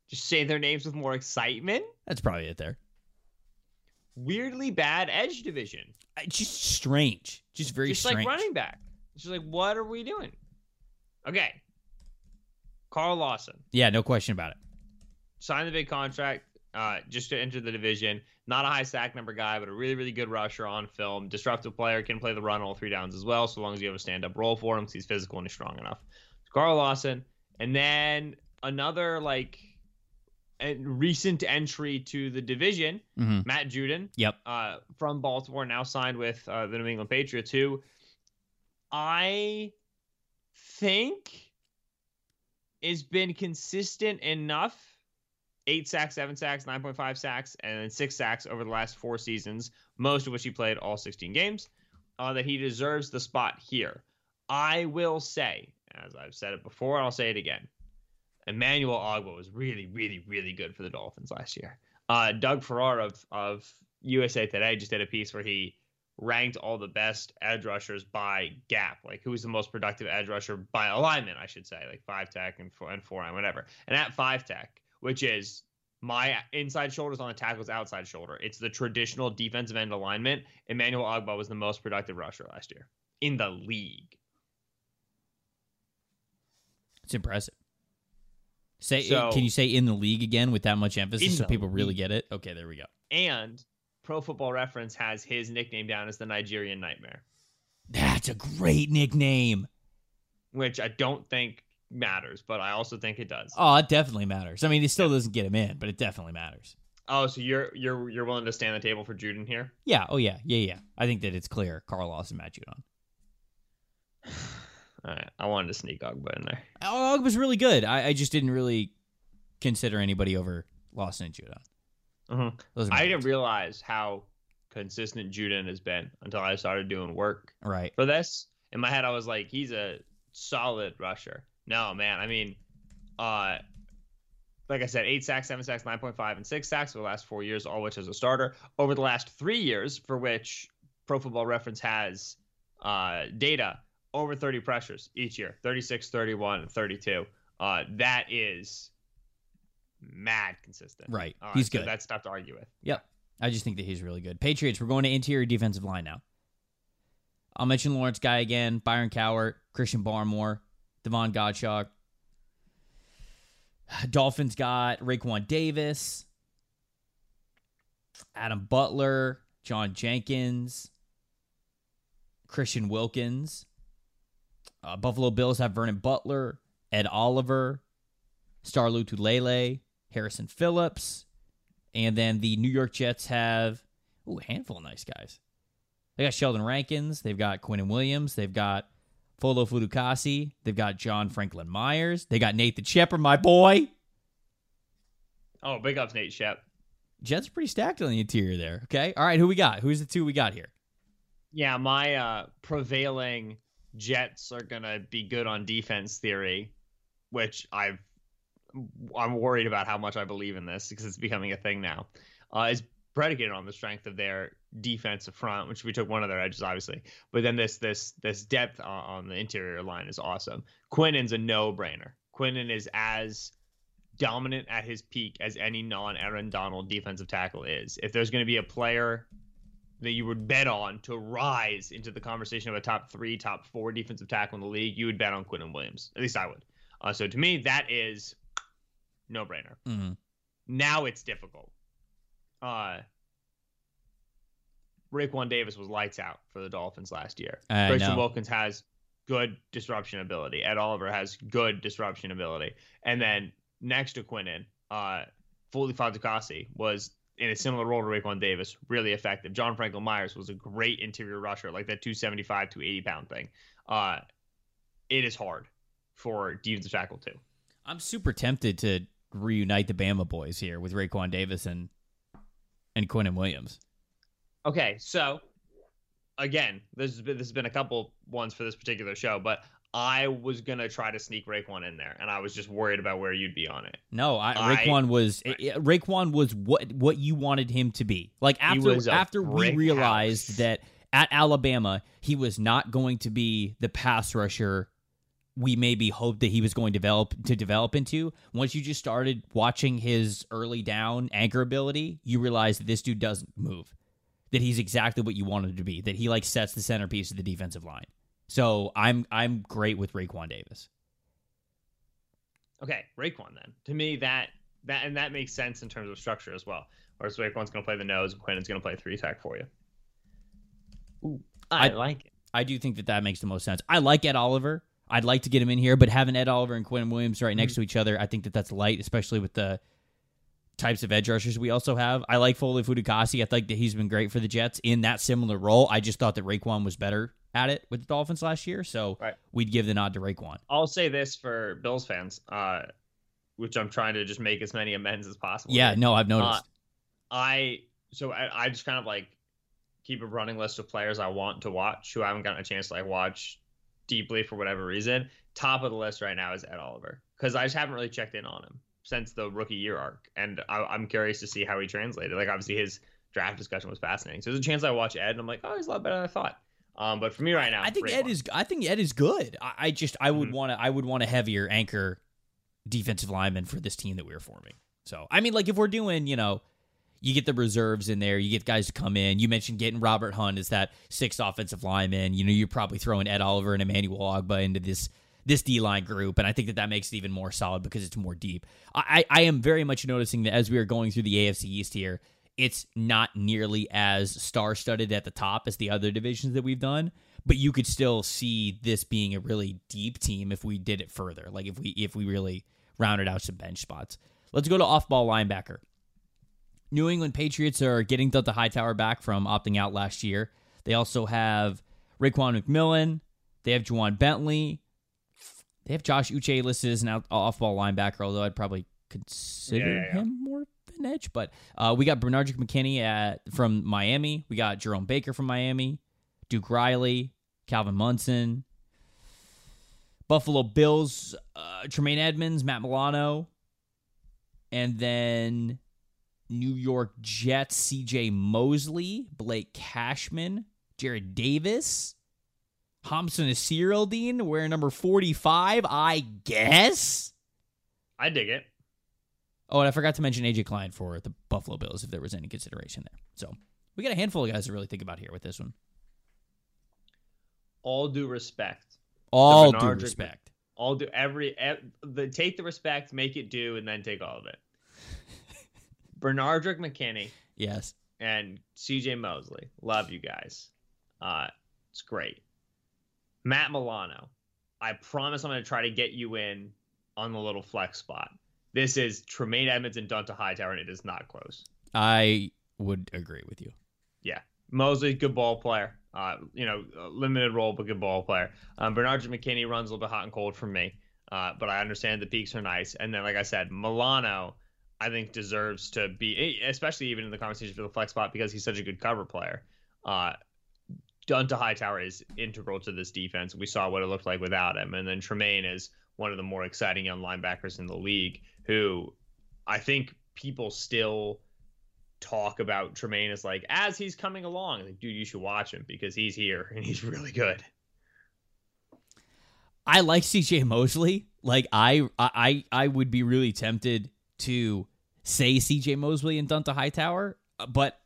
Just say their names with more excitement. That's probably it there. Weirdly bad edge division. Uh, Just strange. Just very just strange. like running back. Just like, what are we doing? Okay. Carl Lawson Yeah, no question about it. signed the big contract uh, just to enter the division. Not a high sack number guy, but a really, really good rusher on film. Disruptive player, can play the run all three downs as well, so long as you have a stand up role for him because he's physical and he's strong enough. Carl Lawson. And then another, like, a recent entry to the division, hmm Matt Judon. Yep. uh, from Baltimore, now signed with uh, the New England Patriots, who I think has been consistent enough. Eight sacks, seven sacks, 9.5 sacks, and then six sacks over the last four seasons, most of which he played all 16 games, uh, that he deserves the spot here. I will say, as I've said it before, I'll say it again. Emmanuel Ogbah was really, really, really good for the Dolphins last year. Uh, Doug Farrar of, of USA Today just did a piece where he ranked all the best edge rushers by gap, like who was the most productive edge rusher by alignment, I should say, like five tech and four and four and whatever. And at five tech, which is my inside shoulders on the tackle's outside shoulder, it's the traditional defensive end alignment. Emmanuel Ogbah was the most productive rusher last year in the league. It's impressive. Say, So- can you say in the league again with that much emphasis so people really get it? Okay, there we go. And Pro Football Reference has his nickname down as the Nigerian Nightmare, That's a great nickname. which I don't think matters, but I also think it does. Oh, it definitely matters. I mean, it still doesn't get him in, but it definitely matters. Oh, so you're you're you're willing to stand the table for Judon here? Yeah. Oh, yeah. Yeah, yeah. I think that it's clear. Carl Lawson, Matt Judon. All right, I wanted to sneak Ogbah in there. Oh, was really good. I, I just didn't really consider anybody over Lawson and Judon. Mhm. Are I didn't realize how consistent Judon has been until I started doing work Right. for this. In my head, I was like, he's a solid rusher. No, man. I mean, uh, like I said, eight sacks, seven sacks, nine point five, and six sacks for the last four years, all which as a starter. Over the last three years, for which Pro Football Reference has uh, data, over 30 pressures each year 36, 31, and 32. Uh, that is mad consistent. Right. He's so good. That's tough to argue with. Yep. I just think that he's really good. Patriots, we're going to interior defensive line now. I'll mention Lawrence Guy again, Byron Cowart, Christian Barmore, Davon Godchaux. Dolphins got Raekwon Davis, Adam Butler, John Jenkins, Christian Wilkins. Uh, Buffalo Bills have Vernon Butler, Ed Oliver, Star Lotulelei, Harrison Phillips, and then the New York Jets have ooh, a handful of nice guys. They got Sheldon Rankins, they've got Quinnen Williams, they've got Folo Fatukasi, they've got John Franklin Myers, they got Nathan Shepherd, my boy. Oh, big ups, Nate Shep. Jets are pretty stacked on the interior there. Okay. All right, who we got? Who's the two we got here? Yeah, my uh, prevailing Jets are gonna be good on defense theory, which I've I'm worried about how much I believe in this because it's becoming a thing now. Uh, is predicated on the strength of their defensive front, which we took one of their edges, obviously. But then this this this depth on, the interior line is awesome. Quinnen's a no brainer. Quinnen is as dominant at his peak as any non Aaron Donald defensive tackle is. If there's going to be a player that you would bet on to rise into the conversation of a top three, top four defensive tackle in the league, you would bet on Quinnen Williams. At least I would. Uh, so to me, that is no brainer. Mm-hmm. Now it's difficult. Uh, Raekwon Davis was lights out for the Dolphins last year. I Christian know. Wilkins has good disruption ability. Ed Oliver has good disruption ability. And then next to Quinnen, uh, Foley Fatukasi was in a similar role to Raekwon Davis, really effective. John Franklin Myers was a great interior rusher, like that 275 to 80 pound thing. Uh, it is hard for defensive tackle too. I'm super tempted to reunite the Bama boys here with Raekwon Davis and and Quinnen Williams. Okay, so again, this has been this has been a couple ones for this particular show, but I was gonna try to sneak Raekwon in there, and I was just worried about where you'd be on it. No, I, I- Raekwon was Right. eh, Raekwon was what what you wanted him to be. Like after after we realized house. that at Alabama he was not going to be the pass rusher we maybe hoped that he was going to develop to develop into. Once you just started watching his early down anchor ability, you realize that this dude doesn't move. That he's exactly what you wanted to be. That he like sets the centerpiece of the defensive line. So I'm I'm great with Raekwon Davis. Okay, Raekwon then. To me, that that and that makes sense in terms of structure as well. Whereas Raekwon's gonna play the nose, and Quinnen's gonna play three tech for you. Ooh, I, I- like it. I do think that that makes the most sense. I like Ed Oliver. I'd like to get him in here, but having Ed Oliver and Quinn Williams right next to each other, I think that that's light, especially with the types of edge rushers we also have. I like Foley Fatukasi. I think that he's been great for the Jets in that similar role. I just thought that Raekwon was better at it with the Dolphins last year, so Right. we'd give the nod to Raekwon. I'll say this for Bills fans, uh, which I'm trying to just make as many amends as possible. Yeah, here. no, I've noticed. I so I, I just kind of like keep a running list of players I want to watch who I haven't gotten a chance to like watch deeply for whatever reason. Top of the list right now is Ed Oliver because I just haven't really checked in on him since the rookie year arc, and I, I'm curious to see how he translated. Like obviously his draft discussion was fascinating, so there's a chance I watch Ed and I'm like, oh, he's a lot better than I thought. Um, but for me right now, I think Ed is. I think Ed is good. I, I just I would Mhm. want to. I would want a heavier anchor defensive lineman for this team that we are forming. So I mean, like if we're doing, you know, you get the reserves in there, you get guys to come in. You mentioned getting Robert Hunt as that sixth offensive lineman. You know, you're probably throwing Ed Oliver and Emmanuel Ogbah into this this D line group, and I think that that makes it even more solid because it's more deep. I, I am very much noticing that as we are going through the AFC East here, it's not nearly as star studded at the top as the other divisions that we've done. But you could still see this being a really deep team if we did it further. Like if we if we really rounded out some bench spots. Let's go to off ball linebacker. New England Patriots are getting Dont'a Hightower back from opting out last year. They also have Raekwon McMillan. They have Ja'Whaun Bentley. They have Josh Uche listed as an off ball linebacker, although I'd probably consider yeah, yeah, yeah. him more of an edge. But uh, we got Benardrick McKinney at, from Miami. We got Jerome Baker from Miami. Duke Riley, Calvin Munson. Buffalo Bills, uh, Tremaine Edmunds, Matt Milano. And then New York Jets, CJ Mosley, Blake Cashman, Jarrad Davis, Hamsah Nasirildeen, wearing number 45, I guess. I dig it. Oh, and I forgot to mention AJ Klein for the Buffalo Bills if there was any consideration there. So we got a handful of guys to really think about here with this one. All due respect. All due respect. All do every, every the take the respect, make it due, and then take all of it. Benardrick McKinney. Yes. And CJ Mosley. Love you guys. Uh, it's great. Matt Milano. I promise I'm going to try to get you in on the little flex spot. This is Tremaine Edmunds and Dont'a Hightower, and it is not close. I would agree with you. Yeah. Mosley, good ball player. Uh, you know, limited role, but good ball player. Um, Bernard McKinney runs a little bit hot and cold for me, uh, but I understand the peaks are nice. And then, like I said, Milano, I think deserves to be, especially even in the conversation for the flex spot because he's such a good cover player. Uh, Dont'a Hightower is integral to this defense. We saw what it looked like without him, and then Tremaine is one of the more exciting young linebackers in the league who I think people still talk about Tremaine as like as he's coming along. Like, dude, you should watch him because he's here and he's really good. I like CJ Mosley. Like I I I would be really tempted to say CJ Mosley and Dont'a Hightower, uh, but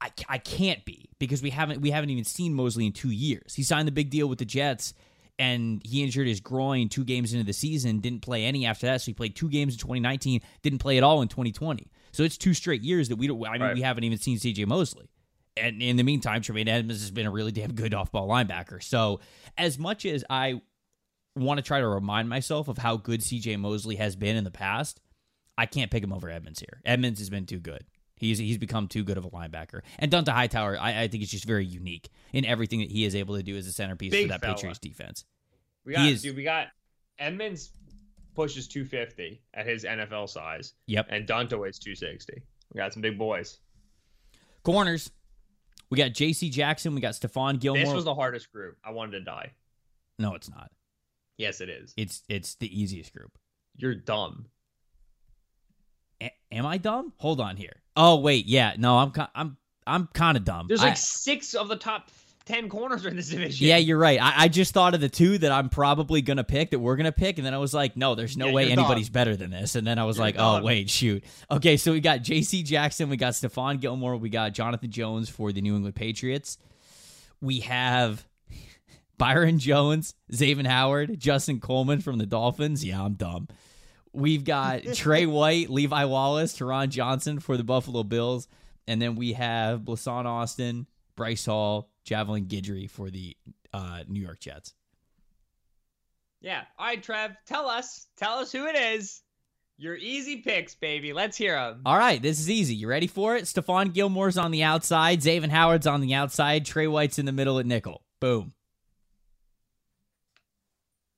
I, I can't be because we haven't we haven't even seen Mosley in two years. He signed the big deal with the Jets and he injured his groin two games into the season, didn't play any after that. So he played two games in 2019, didn't play at all in 2020. So it's two straight years that we don't. I mean, right. we haven't even seen C.J. Mosley. And in the meantime, Tremaine Edmunds has been a really damn good off-ball linebacker. So as much as I want to try to remind myself of how good C.J. Mosley has been in the past, I can't pick him over Edmunds here. Edmunds has been too good. He's he's become too good of a linebacker. And Dont'a Hightower, I, I think is just very unique in everything that he is able to do as a centerpiece Big for that fella. Patriots defense. We got is, dude, we got Edmunds pushes 250 at his NFL size. Yep. And Dont'a weighs 260. We got some big boys. Corners. We got J.C. Jackson. We got Stephon Gilmore. This was the hardest group. I wanted to die. No, it's not. Yes, it is. It's it's the easiest group. You're dumb. A- am I dumb? Hold on here. Oh wait, yeah, no, I'm I'm I'm kind of dumb. There's like I, six of the top ten corners in this division. Yeah, you're right. I, I, just thought of the two that I'm probably gonna pick that we're gonna pick, and then I was like, no, there's no yeah, way anybody's dumb. better than this. And then I was you're like, oh, dumb. oh wait, shoot. Okay, so we got J.C. Jackson, we got Stephon Gilmore, we got Jonathan Jones for the New England Patriots. We have Byron Jones, Xavier Howard, Justin Coleman from the Dolphins. Yeah, I'm dumb. We've got Trey White, Levi Wallace, Taron Johnson for the Buffalo Bills. And then we have Blessuan Austin, Bryce Hall, Javelin Guidry for the uh, New York Jets. Yeah. All right, Trev, tell us. Tell us who it is. Your easy picks, baby. Let's hear them. All right, this is easy. You ready for it? Stephon Gilmore's on the outside. Xavier Howard's on the outside. Trey White's in the middle at nickel. Boom.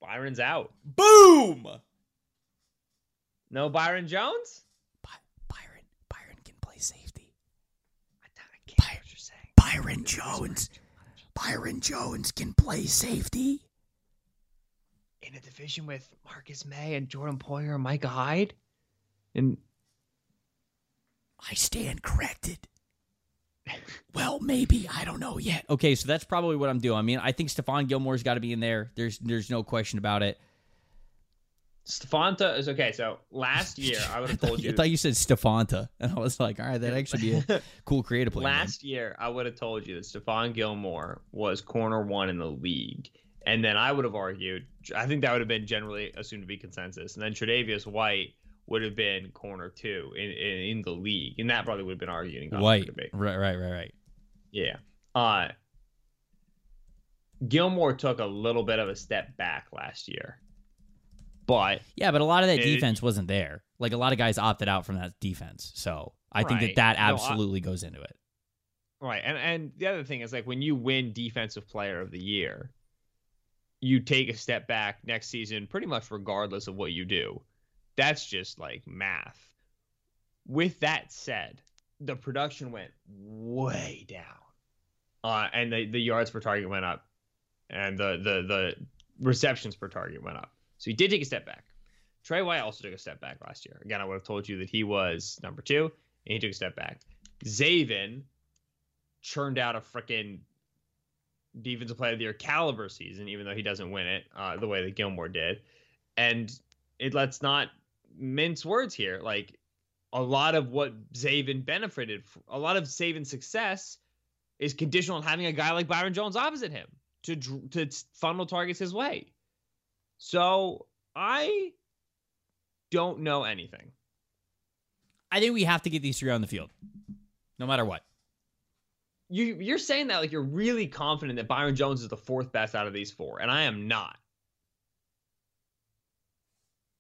Byron's out. Boom. No Byron Jones? By- Byron Byron can play safety. I, I By- Byron Jones. Byron Jones can play safety. In a division with Marcus Maye and Jordan Poyer and Micah Hyde? And I stand corrected. Well, maybe I don't know yet. Okay, so that's probably what I'm doing. I mean, I think Stephon Gilmore's got to be in there. There's there's no question about it. Stephonta is okay. So last year, I would have told you. I thought you said Stephonta, and I was like, all right, that actually be a cool creative play. last year, I would have told you that Stephon Gilmore was corner one in the league, and then I would have argued. I think that would have been generally assumed to be consensus, and then Tre'Davious White would have been corner two in, in, in the league, and that probably would have been arguing White, debate. right, right, right, right. Yeah. Uh, Gilmore took a little bit of a step back last year, but yeah, but a lot of that it, defense wasn't there. Like a lot of guys opted out from that defense, so I right. think that that absolutely no, I, goes into it. Right, and and the other thing is like when you win Defensive Player of the Year, you take a step back next season, pretty much regardless of what you do. That's just like math. With that said, the production went way down, uh, and the the yards per target went up and the the the receptions per target went up. So he did take a step back. Trey White also took a step back last year. Again, I would have told you that he was number two, and he took a step back. Xavien churned out a freaking defensive player of the year caliber season, even though he doesn't win it uh, the way that Gilmore did. And it let's not mince words here. Like a lot of what Xavien benefited, a lot of Xavien's success is conditional on having a guy like Byron Jones opposite him to to funnel targets his way. So I don't know anything. I think we have to get these three on the field, no matter what. You you're saying that like you're really confident that Byron Jones is the fourth best out of these four, and I am not.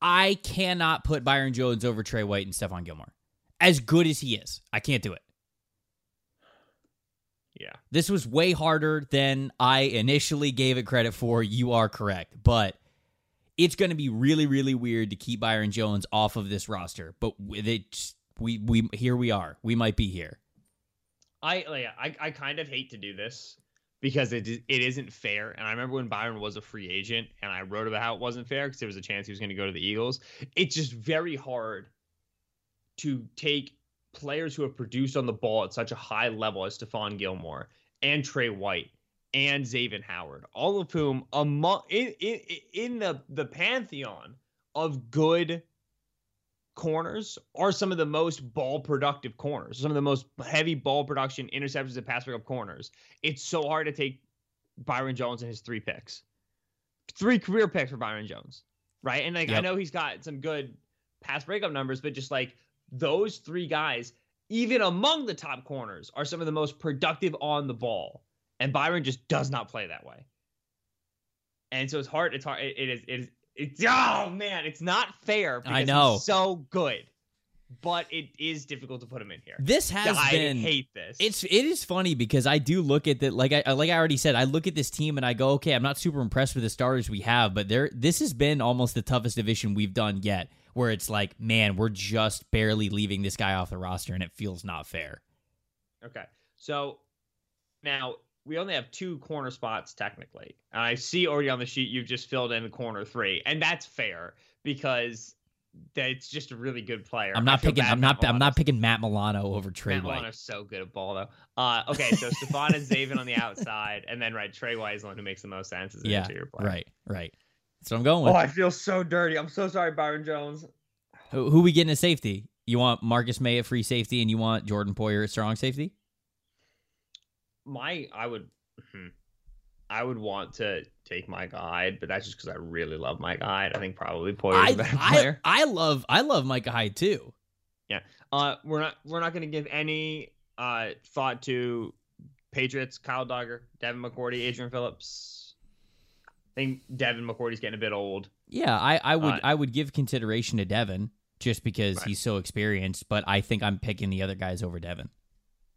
I cannot put Byron Jones over Trey White and Stephon Gilmore. As good as he is, I can't do it. Yeah. This was way harder than I initially gave it credit for. You are correct. But it's going to be really, really weird to keep Byron Jones off of this roster. But it, we, we, here we are. We might be here. I, I, I kind of hate to do this because it, it isn't fair. And I remember when Byron was a free agent and I wrote about how it wasn't fair because there was a chance he was going to go to the Eagles. It's just very hard to take players who have produced on the ball at such a high level as Stephon Gilmore and Trey White and Xavier Howard, all of whom among in, in in the the pantheon of good corners are some of the most ball productive corners, some of the most heavy ball production interceptions and pass breakup corners. It's so hard to take Byron Jones and his three picks, three career picks for Byron Jones, right? And like yep. I know he's got some good pass breakup numbers, but just like those three guys, even among the top corners, are some of the most productive on the ball. And Byron just does not play that way. And so it's hard. It's hard. it, it is. It is. It's oh man, it's not fair. I know. so good, but it is difficult to put him in here. This has I been. hate this. It's it is funny because I do look at that. Like I uh, like I already said, I look at this team and I go, okay, I'm not super impressed with the starters we have, but there. This has been almost the toughest division we've done yet where it's like, man, we're just barely leaving this guy off the roster and it feels not fair. Okay. So now we only have two corner spots technically. And I see already on the sheet you've just filled in the corner three, and that's fair because that's just a really good player. I'm not picking. I'm not. I'm not picking Matt Milano over Trey Matt White. Milano's so good at ball though. Uh, okay, so Stephon and Xavien on the outside, and then right Trey White is the one who makes the most sense as an yeah, interior player. Right, right. So I'm going with. Oh, I feel so dirty. I'm so sorry, Byron Jones. Who, who we getting a safety? You want Marcus Maye at free safety, and you want Jordan Poyer at strong safety? My, I would, hmm, I would want to take Micah Hyde, but that's just because I really love Micah Hyde. I think probably Poyer is a better I, player. I love, I love Micah Hyde too. Yeah. Uh, we're not, we're not going to give any uh thought to Patriots, Kyle Dugger, Devin McCourty, Adrian Phillips I think Devin McCourty's getting a bit old. Yeah, I, I would uh, I would give consideration to Devin just because right. he's so experienced, but I think I'm picking the other guys over Devin.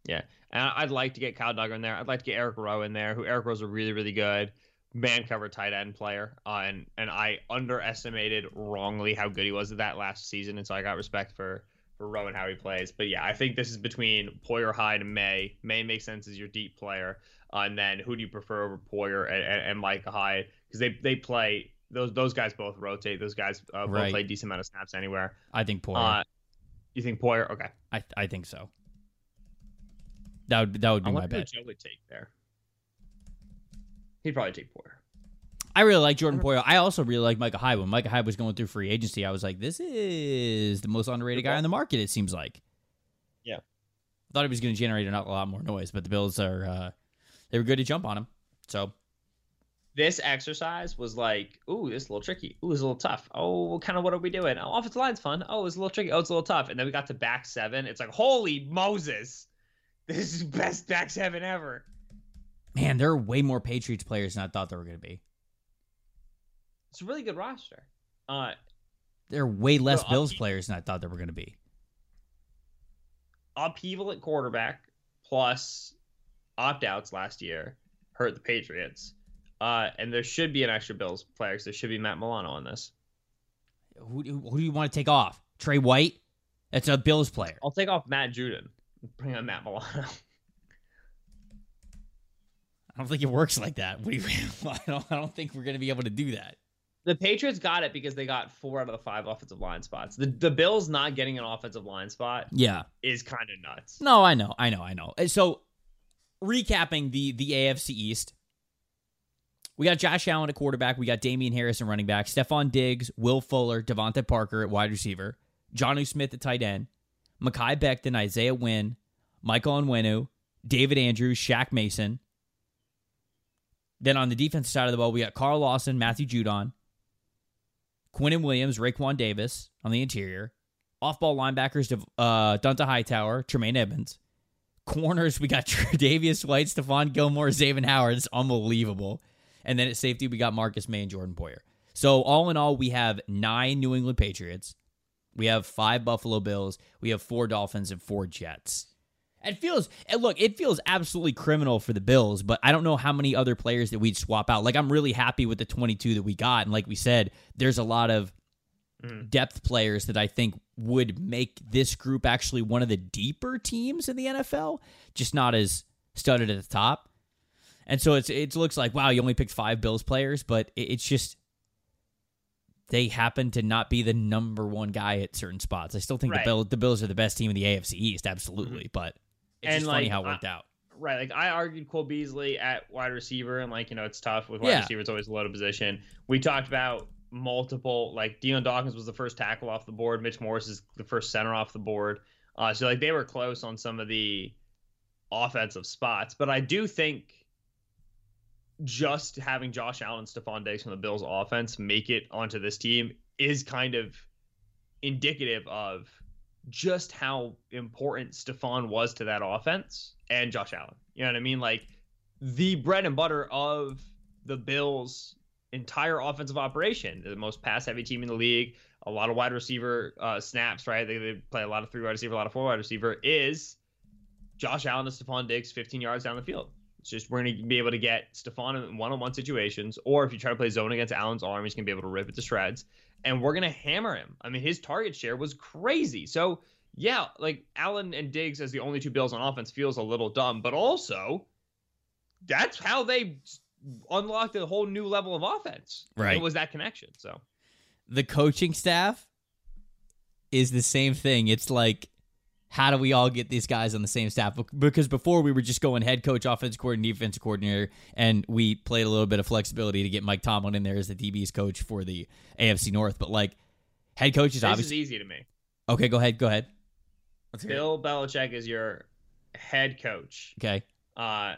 Yeah, and I'd like to get Kyle Dugger in there. I'd like to get Eric Rowe in there. Who Eric Rowe's a really really good man cover tight end player, uh, and and I underestimated wrongly how good he was at that last season, and so I got respect for for Rowe and how he plays. But yeah, I think this is between Poyer, Hyde, and Maye. Maye makes sense as your deep player, uh, and then who do you prefer over Poyer and, and, and Micah Hyde? because they they play those those guys both rotate. Those guys uh, both right. play decent amount of snaps anywhere. I think Poyer. Uh, you think Poyer? Okay. I I think so. That would that would be I my bet. Joe would take there. He'd probably take Poyer. I really like Jordan Poyer. I also really like Micah Hyde. When Micah Hyde was going through free agency, I was like, this is the most underrated guy on the market. It seems like. Yeah. I thought he was going to generate a lot more noise, but the Bills are uh, they were good to jump on him. So this exercise was like, ooh, this is a little tricky. Ooh, it's a little tough. Oh, kind of what are we doing? Oh, offensive line's fun. Oh, it's a little tricky. Oh, it's a little tough. And then we got to back seven. It's like, holy Moses, this is best back seven ever. Man, there are way more Patriots players than I thought there were going to be. It's a really good roster. Uh, there are way less Bills upheaval- players than I thought there were going to be. upheaval at quarterback plus opt outs last year hurt the Patriots. Uh, and there should be an extra Bills player 'cause there should be Matt Milano on this. Who, do- who do you want to take off? Trey White? That's a Bills player. I'll take off Matt Judon. Bring on Matt Milano. I don't think it works like that. We, I, don't, I don't think we're going to be able to do that. The Patriots got it because they got four out of the five offensive line spots. The the Bills not getting an offensive line spot Yeah. is kind of nuts. No, I know, I know, I know. Uh, so, recapping the the AFC East, we got Josh Allen at quarterback. We got Damien Harris at running back. Stefon Diggs, Will Fuller, DeVante Parker at wide receiver. Jonnu Smith at tight end. Mekhi Becton, Isaiah Wynn, Michael Onwenu, David Andrews, Shaq Mason. Then on the defensive side of the ball, we got Carl Lawson, Matthew Judon, Quinnen Williams, Raekwon Davis on the interior. Off ball linebackers, uh, Dont'a Hightower, Tremaine Evans. Corners, we got Davius White, Stephon Gilmore, Xavien Howard. It's unbelievable. And then at safety, we got Marcus Maye and Jordan Poyer. So all in all, we have nine New England Patriots. We have five Buffalo Bills. We have four Dolphins and four Jets. It feels and look, it feels absolutely criminal for the Bills, but I don't know how many other players that we'd swap out. Like I'm really happy with the 22 that we got, and like we said, there's a lot of Mhm. depth players that I think would make this group actually one of the deeper teams in the NFL, just not as studded at the top. And so it's it looks like wow, you only picked five Bills players, but it- it's just they happen to not be the number one guy at certain spots. I still think Right. the Bills the Bills are the best team in the AFC East, absolutely, but it's And, just funny how it worked out. Right, like I argued Cole Beasley at wide receiver, and like you know it's tough with wide Yeah. receiver; it's always a loaded position. We talked about multiple, like Dion Dawkins was the first tackle off the board, Mitch Morse is the first center off the board. Uh, so like they were close on some of the offensive spots, but I do think just having Josh Allen and Stefon Diggs from the Bills offense make it onto this team is kind of indicative of just how important Stefon was to that offense and Josh Allen. You know what I mean? Like the bread and butter of the Bills' entire offensive operation, the most pass heavy team in the league, a lot of wide receiver uh, snaps, right? They, they play a lot of three wide receiver, a lot of four wide receiver, is Josh Allen and Stefon Diggs 15 yards down the field. It's just we're going to be able to get Stefon in one on one situations, or if you try to play zone against Allen's arm, he's going to be able to rip it to shreds and we're gonna hammer him. I mean, his target share was crazy. So yeah, like Allen and Diggs as the only two Bills on offense feels a little dumb, but also that's how they unlocked a whole new level of offense. Right. It was that connection. So the coaching staff is the same thing. It's like, how do we all get these guys on the same staff? Because before we were just going head coach, offense coordinator, defensive coordinator, and we played a little bit of flexibility to get Mike Tomlin in there as the DB's coach for the AFC North. But like, head coach is this obviously is easy to me. okay. Go ahead. Go ahead. Let's hear it. Bill Belichick is your head coach. Okay. Uh,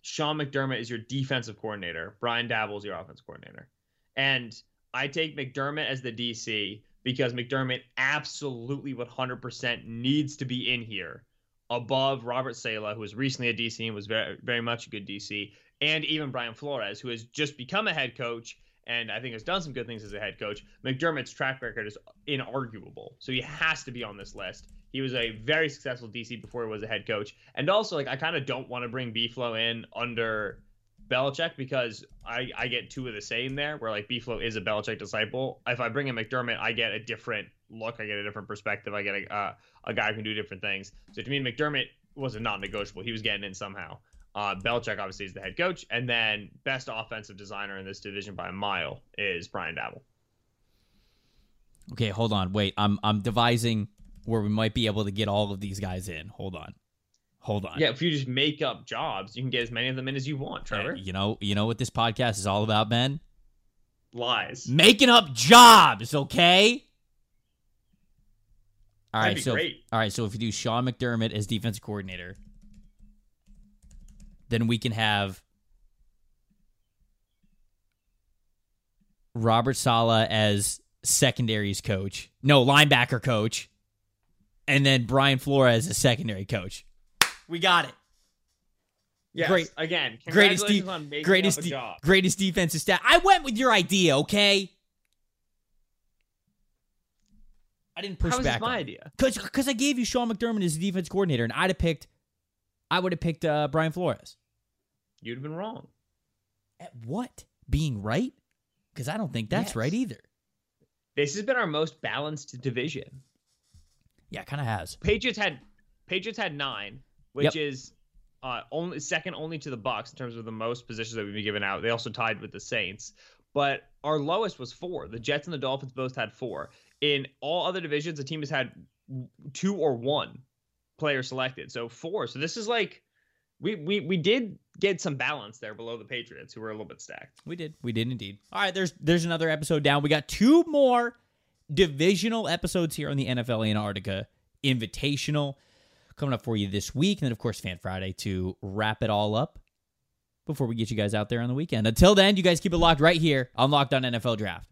Sean McDermott is your defensive coordinator. Brian Daboll is your offense coordinator. And I take McDermott as the DC because McDermott absolutely 100% needs to be in here above Robert Saleh, who was recently a DC and was very, very much a good DC, and even Brian Flores, who has just become a head coach and I think has done some good things as a head coach. McDermott's track record is inarguable, so he has to be on this list. He was a very successful DC before he was a head coach, and also like I kind of don't want to bring B-Flow in under Belichick because I I get two of the same there, where like B-Flow is a Belichick disciple. If I bring in McDermott, I get a different look, I get a different perspective, I get a uh, a guy who can do different things. So to me, McDermott was a non-negotiable. He was getting in somehow. Uh, Belichick obviously is the head coach, and then best offensive designer in this division by a mile is Brian Daboll. Okay. Hold on. Wait. I'm I'm devising where we might be able to get all of these guys in. Hold on. Hold on. Yeah, if you just make up jobs, you can get as many of them in as you want, eh, Trevor. You know. You know what this podcast is all about, Ben. Lies. making up jobs, okay? All That'd be so great. all right, so if you do Sean McDermott as defensive coordinator, then we can have Robert Saleh as secondaries coach, no linebacker coach, and then Brian Flores as a secondary coach. We got it. Yes, Great. Again, Greatest, de- greatest, de- job. greatest defensive stat. I went with your idea, okay? I didn't push How back. my idea? Because I gave you Sean McDermott as the defense coordinator, and I'd have picked, I would have picked uh, Brian Flores. You'd have been wrong. At what? Being right? Because I don't think that's Yes. right either. This has been our most balanced division. Yeah, kind of has. Patriots had Patriots had nine, which is uh, only second only to the Bucks in terms of the most positions that we've been given out. They also tied with the Saints, but our lowest was four. The Jets and the Dolphins both had four. In all other divisions, the team has had two or one player selected, so four. So this is like we we we did get some balance there below the Patriots, who were a little bit stacked. We did. We did indeed. All right, there's there's another episode down. We got two more divisional episodes here on the NFL Antarctica Invitational coming up for you this week. And then, of course, Fan Friday to wrap it all up before we get you guys out there on the weekend. Until then, you guys keep it locked right here on Locked On NFL Draft.